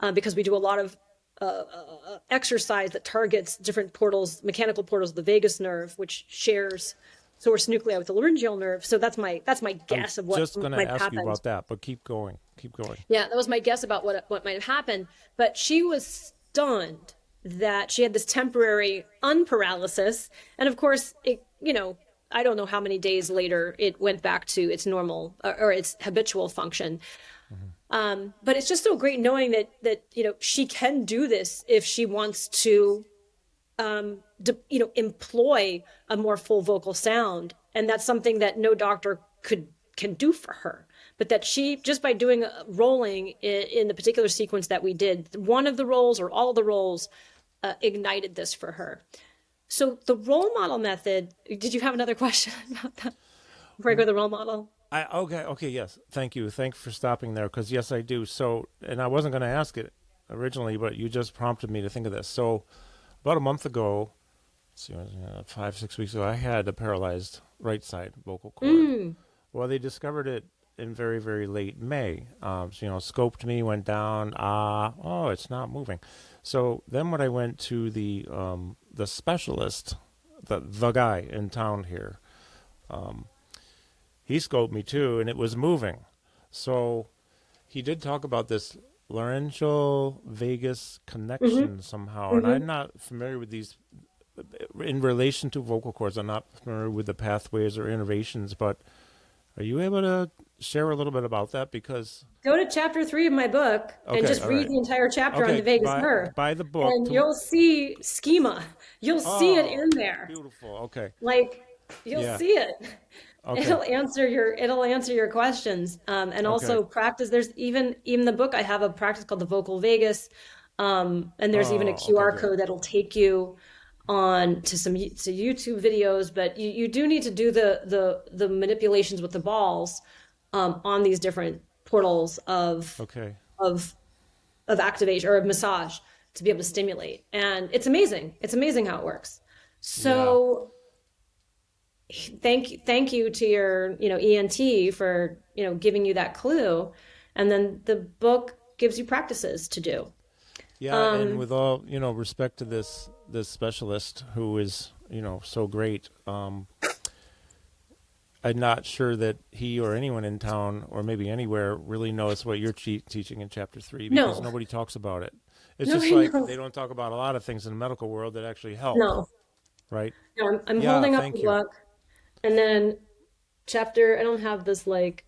uh, because we do a lot of uh, uh, exercise that targets different portals, mechanical portals of the vagus nerve, which shares source nuclei with the laryngeal nerve. So that's my that's my guess of what just going to ask happened. you about that, but keep going, keep going. Yeah, that was my guess about what what might have happened. But she was stunned that she had this temporary unparalysis, and of course, it you know I don't know how many days later it went back to its normal or, or its habitual function. Mm-hmm. Um, but it's just so great knowing that that you know she can do this if she wants to, um, de- you know, employ a more full vocal sound, and that's something that no doctor could can do for her. But that she just by doing a rolling in, in the particular sequence that we did, one of the rolls or all the rolls uh, ignited this for her. So the Roll Model method. Did you have another <laughs> question about that? Before I go to the Roll Model? I okay okay yes. Thank you. Thanks for stopping there because yes I do. So and I wasn't going to ask it originally but you just prompted me to think of this. So about a month ago see uh, five six weeks ago I had a paralyzed right side vocal cord. Mm. well they discovered it in very very late May. Um, so, you know scoped me went down ah oh it's not moving. So then when I went to the um, the specialist, the the guy in town here, um, he scoped me too, and it was moving. So he did talk about this laryngeal vagus connection mm-hmm. somehow, mm-hmm. and I'm not familiar with these in relation to vocal cords. I'm not familiar with the pathways or innervations, but are you able to share a little bit about that? Because go to chapter three of my book okay, and just read right. the entire chapter okay, on the vagus by, nerve. By the book, and you'll see schema. You'll oh, see it in there. Beautiful. Okay. Like you'll yeah. see it. Okay. It'll answer your it'll answer your questions. Um, and also practice. There's even even the book I have a practice called the vocal vagus, Um, and there's oh, even a QR code that'll take you on to some to YouTube videos, but you, you do need to do the the the manipulations with the balls um, on these different portals of okay of of activation or of massage to be able to stimulate, and it's amazing. It's amazing how it works. So. Yeah. Thank thank you to your you know ENT for you know giving you that clue, and then the book gives you practices to do. Yeah, um, and with all you know respect to this this specialist who is you know so great. Um, I'm not sure that he or anyone in town or maybe anywhere really knows what you're te- teaching in chapter three because no. nobody talks about it. It's no, just like they don't talk about a lot of things in the medical world that actually help. No. Right? No, I'm, I'm yeah, holding up the book. And then chapter, I don't have this like,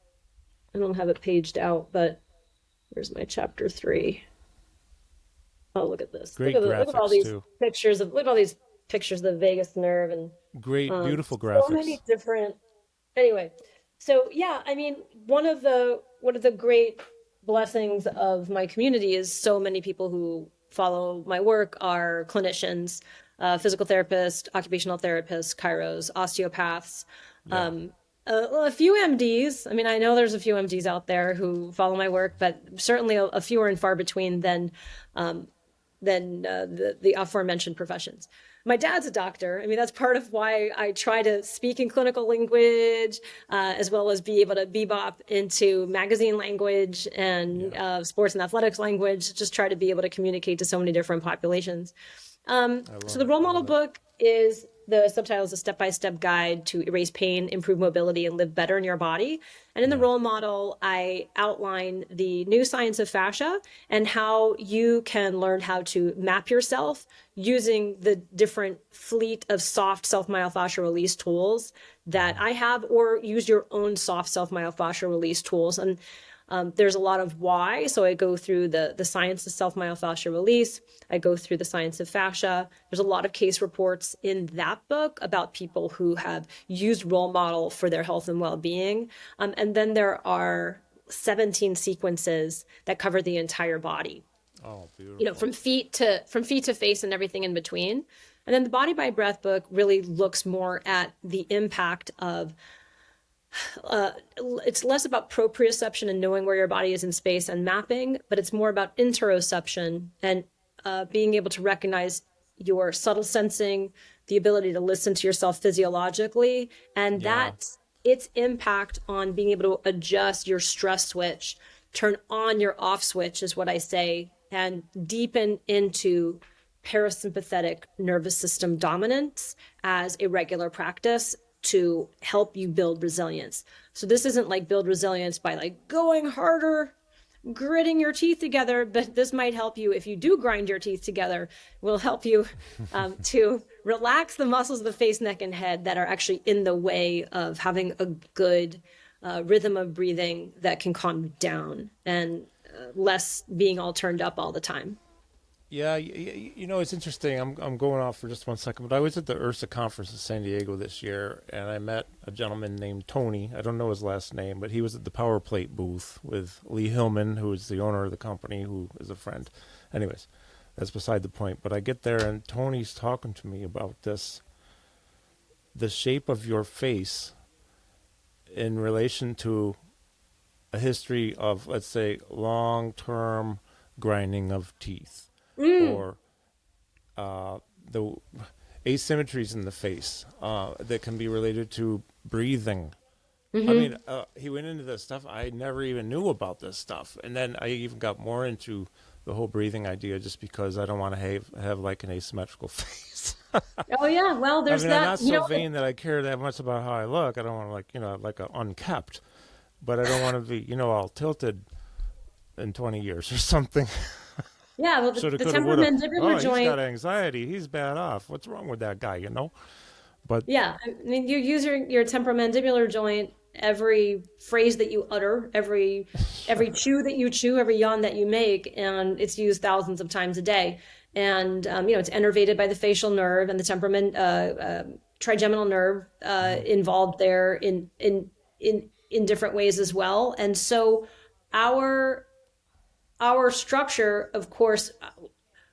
I don't have it paged out, but where's my chapter three? Oh, look at this! Great look at, the, look at all these too. pictures of look at all these pictures of the vagus nerve and great, um, beautiful graphics. So many different. Anyway, so yeah, I mean, one of the one of the great blessings of my community is so many people who follow my work are clinicians, uh, physical therapists, occupational therapists, chiros, osteopaths. Yeah. Um, a, a, few MDs. I mean, I know there's a few MDs out there who follow my work, but certainly a, a fewer and far between than um, than uh, the, the aforementioned professions. My dad's a doctor. I mean, that's part of why I try to speak in clinical language, uh, as well as be able to bebop into magazine language and yeah. uh, sports and athletics language, just try to be able to communicate to so many different populations. Um, so the Roll Model book is the subtitle is a step-by-step guide to erase pain, improve mobility, and live better in your body. And in the Roll Model, I outline the new science of fascia and how you can learn how to map yourself using the different fleet of soft self-myofascial release tools that I have, or use your own soft self-myofascial release tools. And um, there's a lot of why. So I go through the the science of self myofascial release. I go through the science of fascia. There's a lot of case reports in that book about people who have used Roll Model for their health and well being. Um, and then there are 17 sequences that cover the entire body. Oh, beautiful. You know, from feet to from feet to face and everything in between. And then the Body by Breath book really looks more at the impact of uh, it's less about proprioception and knowing where your body is in space and mapping, but it's more about interoception and uh, being able to recognize your subtle sensing, the ability to listen to yourself physiologically, and Yeah. that its impact on being able to adjust your stress switch, turn on your off switch is what I say, and deepen into parasympathetic nervous system dominance as a regular practice to help you build resilience. So this isn't like build resilience by like going harder, gritting your teeth together, but this might help you if you do grind your teeth together, will help you <laughs> um, to relax the muscles of the face, neck, and head that are actually in the way of having a good uh, rhythm of breathing that can calm down and uh, less being all turned up all the time. Yeah, y- y- you know, it's interesting. I'm I'm going off for just one second, but I was at the IHRSA conference in San Diego this year, and I met a gentleman named Tony. I don't know his last name, but he was at the Power Plate booth with Lee Hillman, who is the owner of the company, who is a friend. Anyways, that's beside the point. But I get there, and Tony's talking to me about this, the shape of your face, in relation to a history of, let's say, long-term grinding of teeth or uh, the asymmetries in the face uh, that can be related to breathing. I mean, uh, he went into this stuff. I never even knew about this stuff, and then I even got more into the whole breathing idea just because I don't want to have have like an asymmetrical <laughs> face. Oh yeah, well I there's mean, that. I'm not so you know, vain that I care that much about how I look. I don't want to like you know like a unkept, but I don't want to be you know all tilted in 20 years or something. <laughs> yeah, well the, Shoulda, the coulda, woulda. temporomandibular Oh, he's joint got anxiety. He's bad off. What's wrong with that guy? You know. But Yeah, I mean, you use your, your temporomandibular joint every phrase that you utter, every every <laughs> chew that you chew, every yawn that you make, and it's used thousands of times a day. And um, you know, it's innervated by the facial nerve and the temperament, uh, uh, trigeminal nerve uh, involved there in in in in different ways as well. And so, our our structure, of course,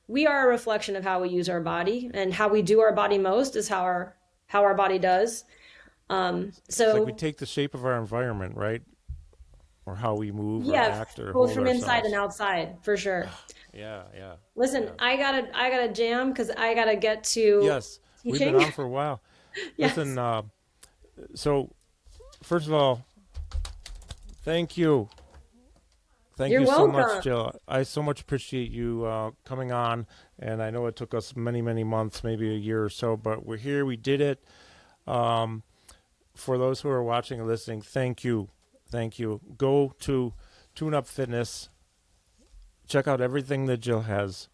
we are a reflection of how we use our body, and how we do our body most is how our how our body does. Um, it's so like we take the shape of our environment, right? Or how we move or yeah, act or both from inside and outside for sure. <sighs> Yeah, yeah. Listen, I gotta I gotta jam because I gotta get to Yes, we've been on for a while. <laughs> Yes. Listen, uh, so first of all, thank you. Thank You're you so much, Jill. I so much appreciate you uh, coming on, and I know it took us many, many months, maybe a year or so, but we're here. We did it. Um, for those who are watching and listening, thank you, thank you. Go to Tune Up Fitness. Check out everything that Jill has.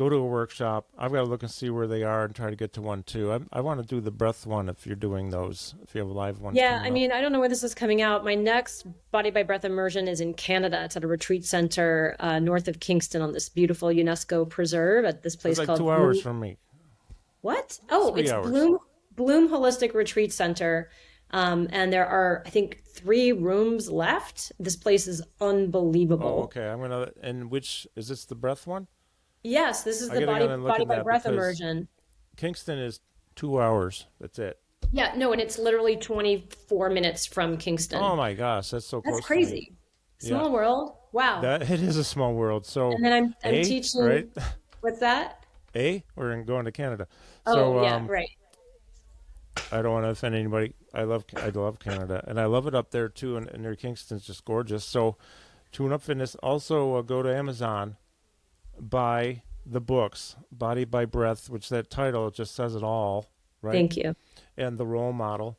Go to a workshop. I've got to look and see where they are and try to get to one too. I, I want to do the breath one if you're doing those. If you have a live one. Yeah, I up. mean, I don't know where this is coming out. My next Body by Breath immersion is in Canada. It's at a retreat center uh, north of Kingston on this beautiful UNESCO preserve at this place it's like called two hours Bloom- from me. What? Oh, Three it's hours. Bloom Bloom Holistic Retreat Center. Um, and there are, I think, three rooms left. This place is unbelievable. Oh, okay. I'm gonna. And which is this the breath one? Yes, this is I the body go and look body by breath immersion. Kingston is two hours. That's it. Yeah, no, and it's literally 24 minutes from Kingston. Oh my gosh, that's so close. That's to me. crazy. Small Yeah. world. Wow. That it is a small world. So and then I'm I'm A, teaching right? <laughs> what's that? A, we're in- going to Canada. Oh, so yeah, um, right. I don't want to offend anybody. I love I love Canada, and I love it up there too. And, and near Kingston's just gorgeous. So, Tune Up Fitness. Also, uh, go to Amazon, buy the books, Body by Breath, which that title just says it all, right? Thank you. and the Roll Model.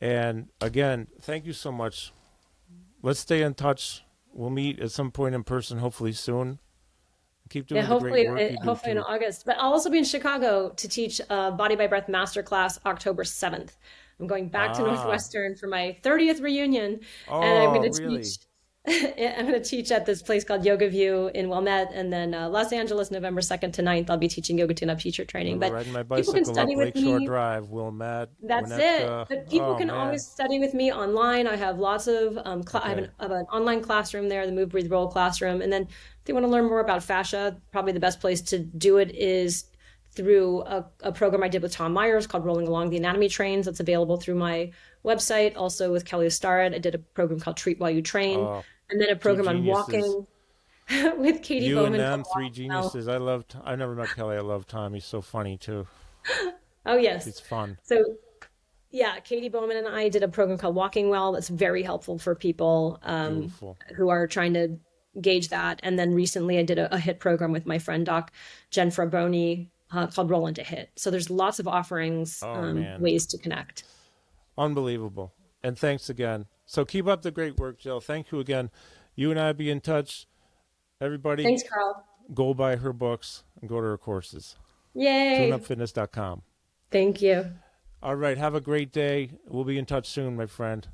And again, thank you so much. Let's stay in touch. We'll meet at some point in person, hopefully soon. Keep doing Yeah, the hopefully, great work uh, you do. hopefully in too. August. But I'll also be in Chicago to teach a Body by Breath Masterclass October 7th. I'm going back to Ah. Northwestern for my 30th reunion, Oh, and I'm going to really? teach. <laughs> I'm going to teach at this place called Yoga View in Wilmette, and then uh, Los Angeles, November 2nd to 9th. I'll be teaching Yoga Tune Up teacher training. I'm But riding my people can bicycle up study with Lakeshore me. Drive, Wilmette. That's Winnetka. it. But people Oh, can man. always study with me online. I have lots of um, cl- I have an, have an online classroom there, the Move Breathe Roll classroom. And then if they want to learn more about fascia, probably the best place to do it is through a, a program I did with Tom Myers called Rolling Along the Anatomy Trains. That's available through my website. Also with Kelly Starrett, I did a program called Treat While You Train, Oh, and then a program on walking <laughs> with Katy you Bowman. and them, three geniuses. I love. I never met Kelly. I love Tom. He's so funny too. <laughs> Oh yes, It's fun. So, yeah, Katy Bowman and I did a program called Walking Well that's very helpful for people um, who are trying to gauge that. And then recently I did a, a HIIT program with my friend Doc Jen Fraboni uh, called Roll into HIIT. So there's lots of offerings, Oh, um, ways to connect. Unbelievable. And thanks again. So keep up the great work, Jill. Thank you again. You and I be in touch. Everybody, Thanks, Carl. go buy her books and go to her courses. Yay. TuneUpFitness.com. Thank you. All right. Have a great day. We'll be in touch soon, my friend.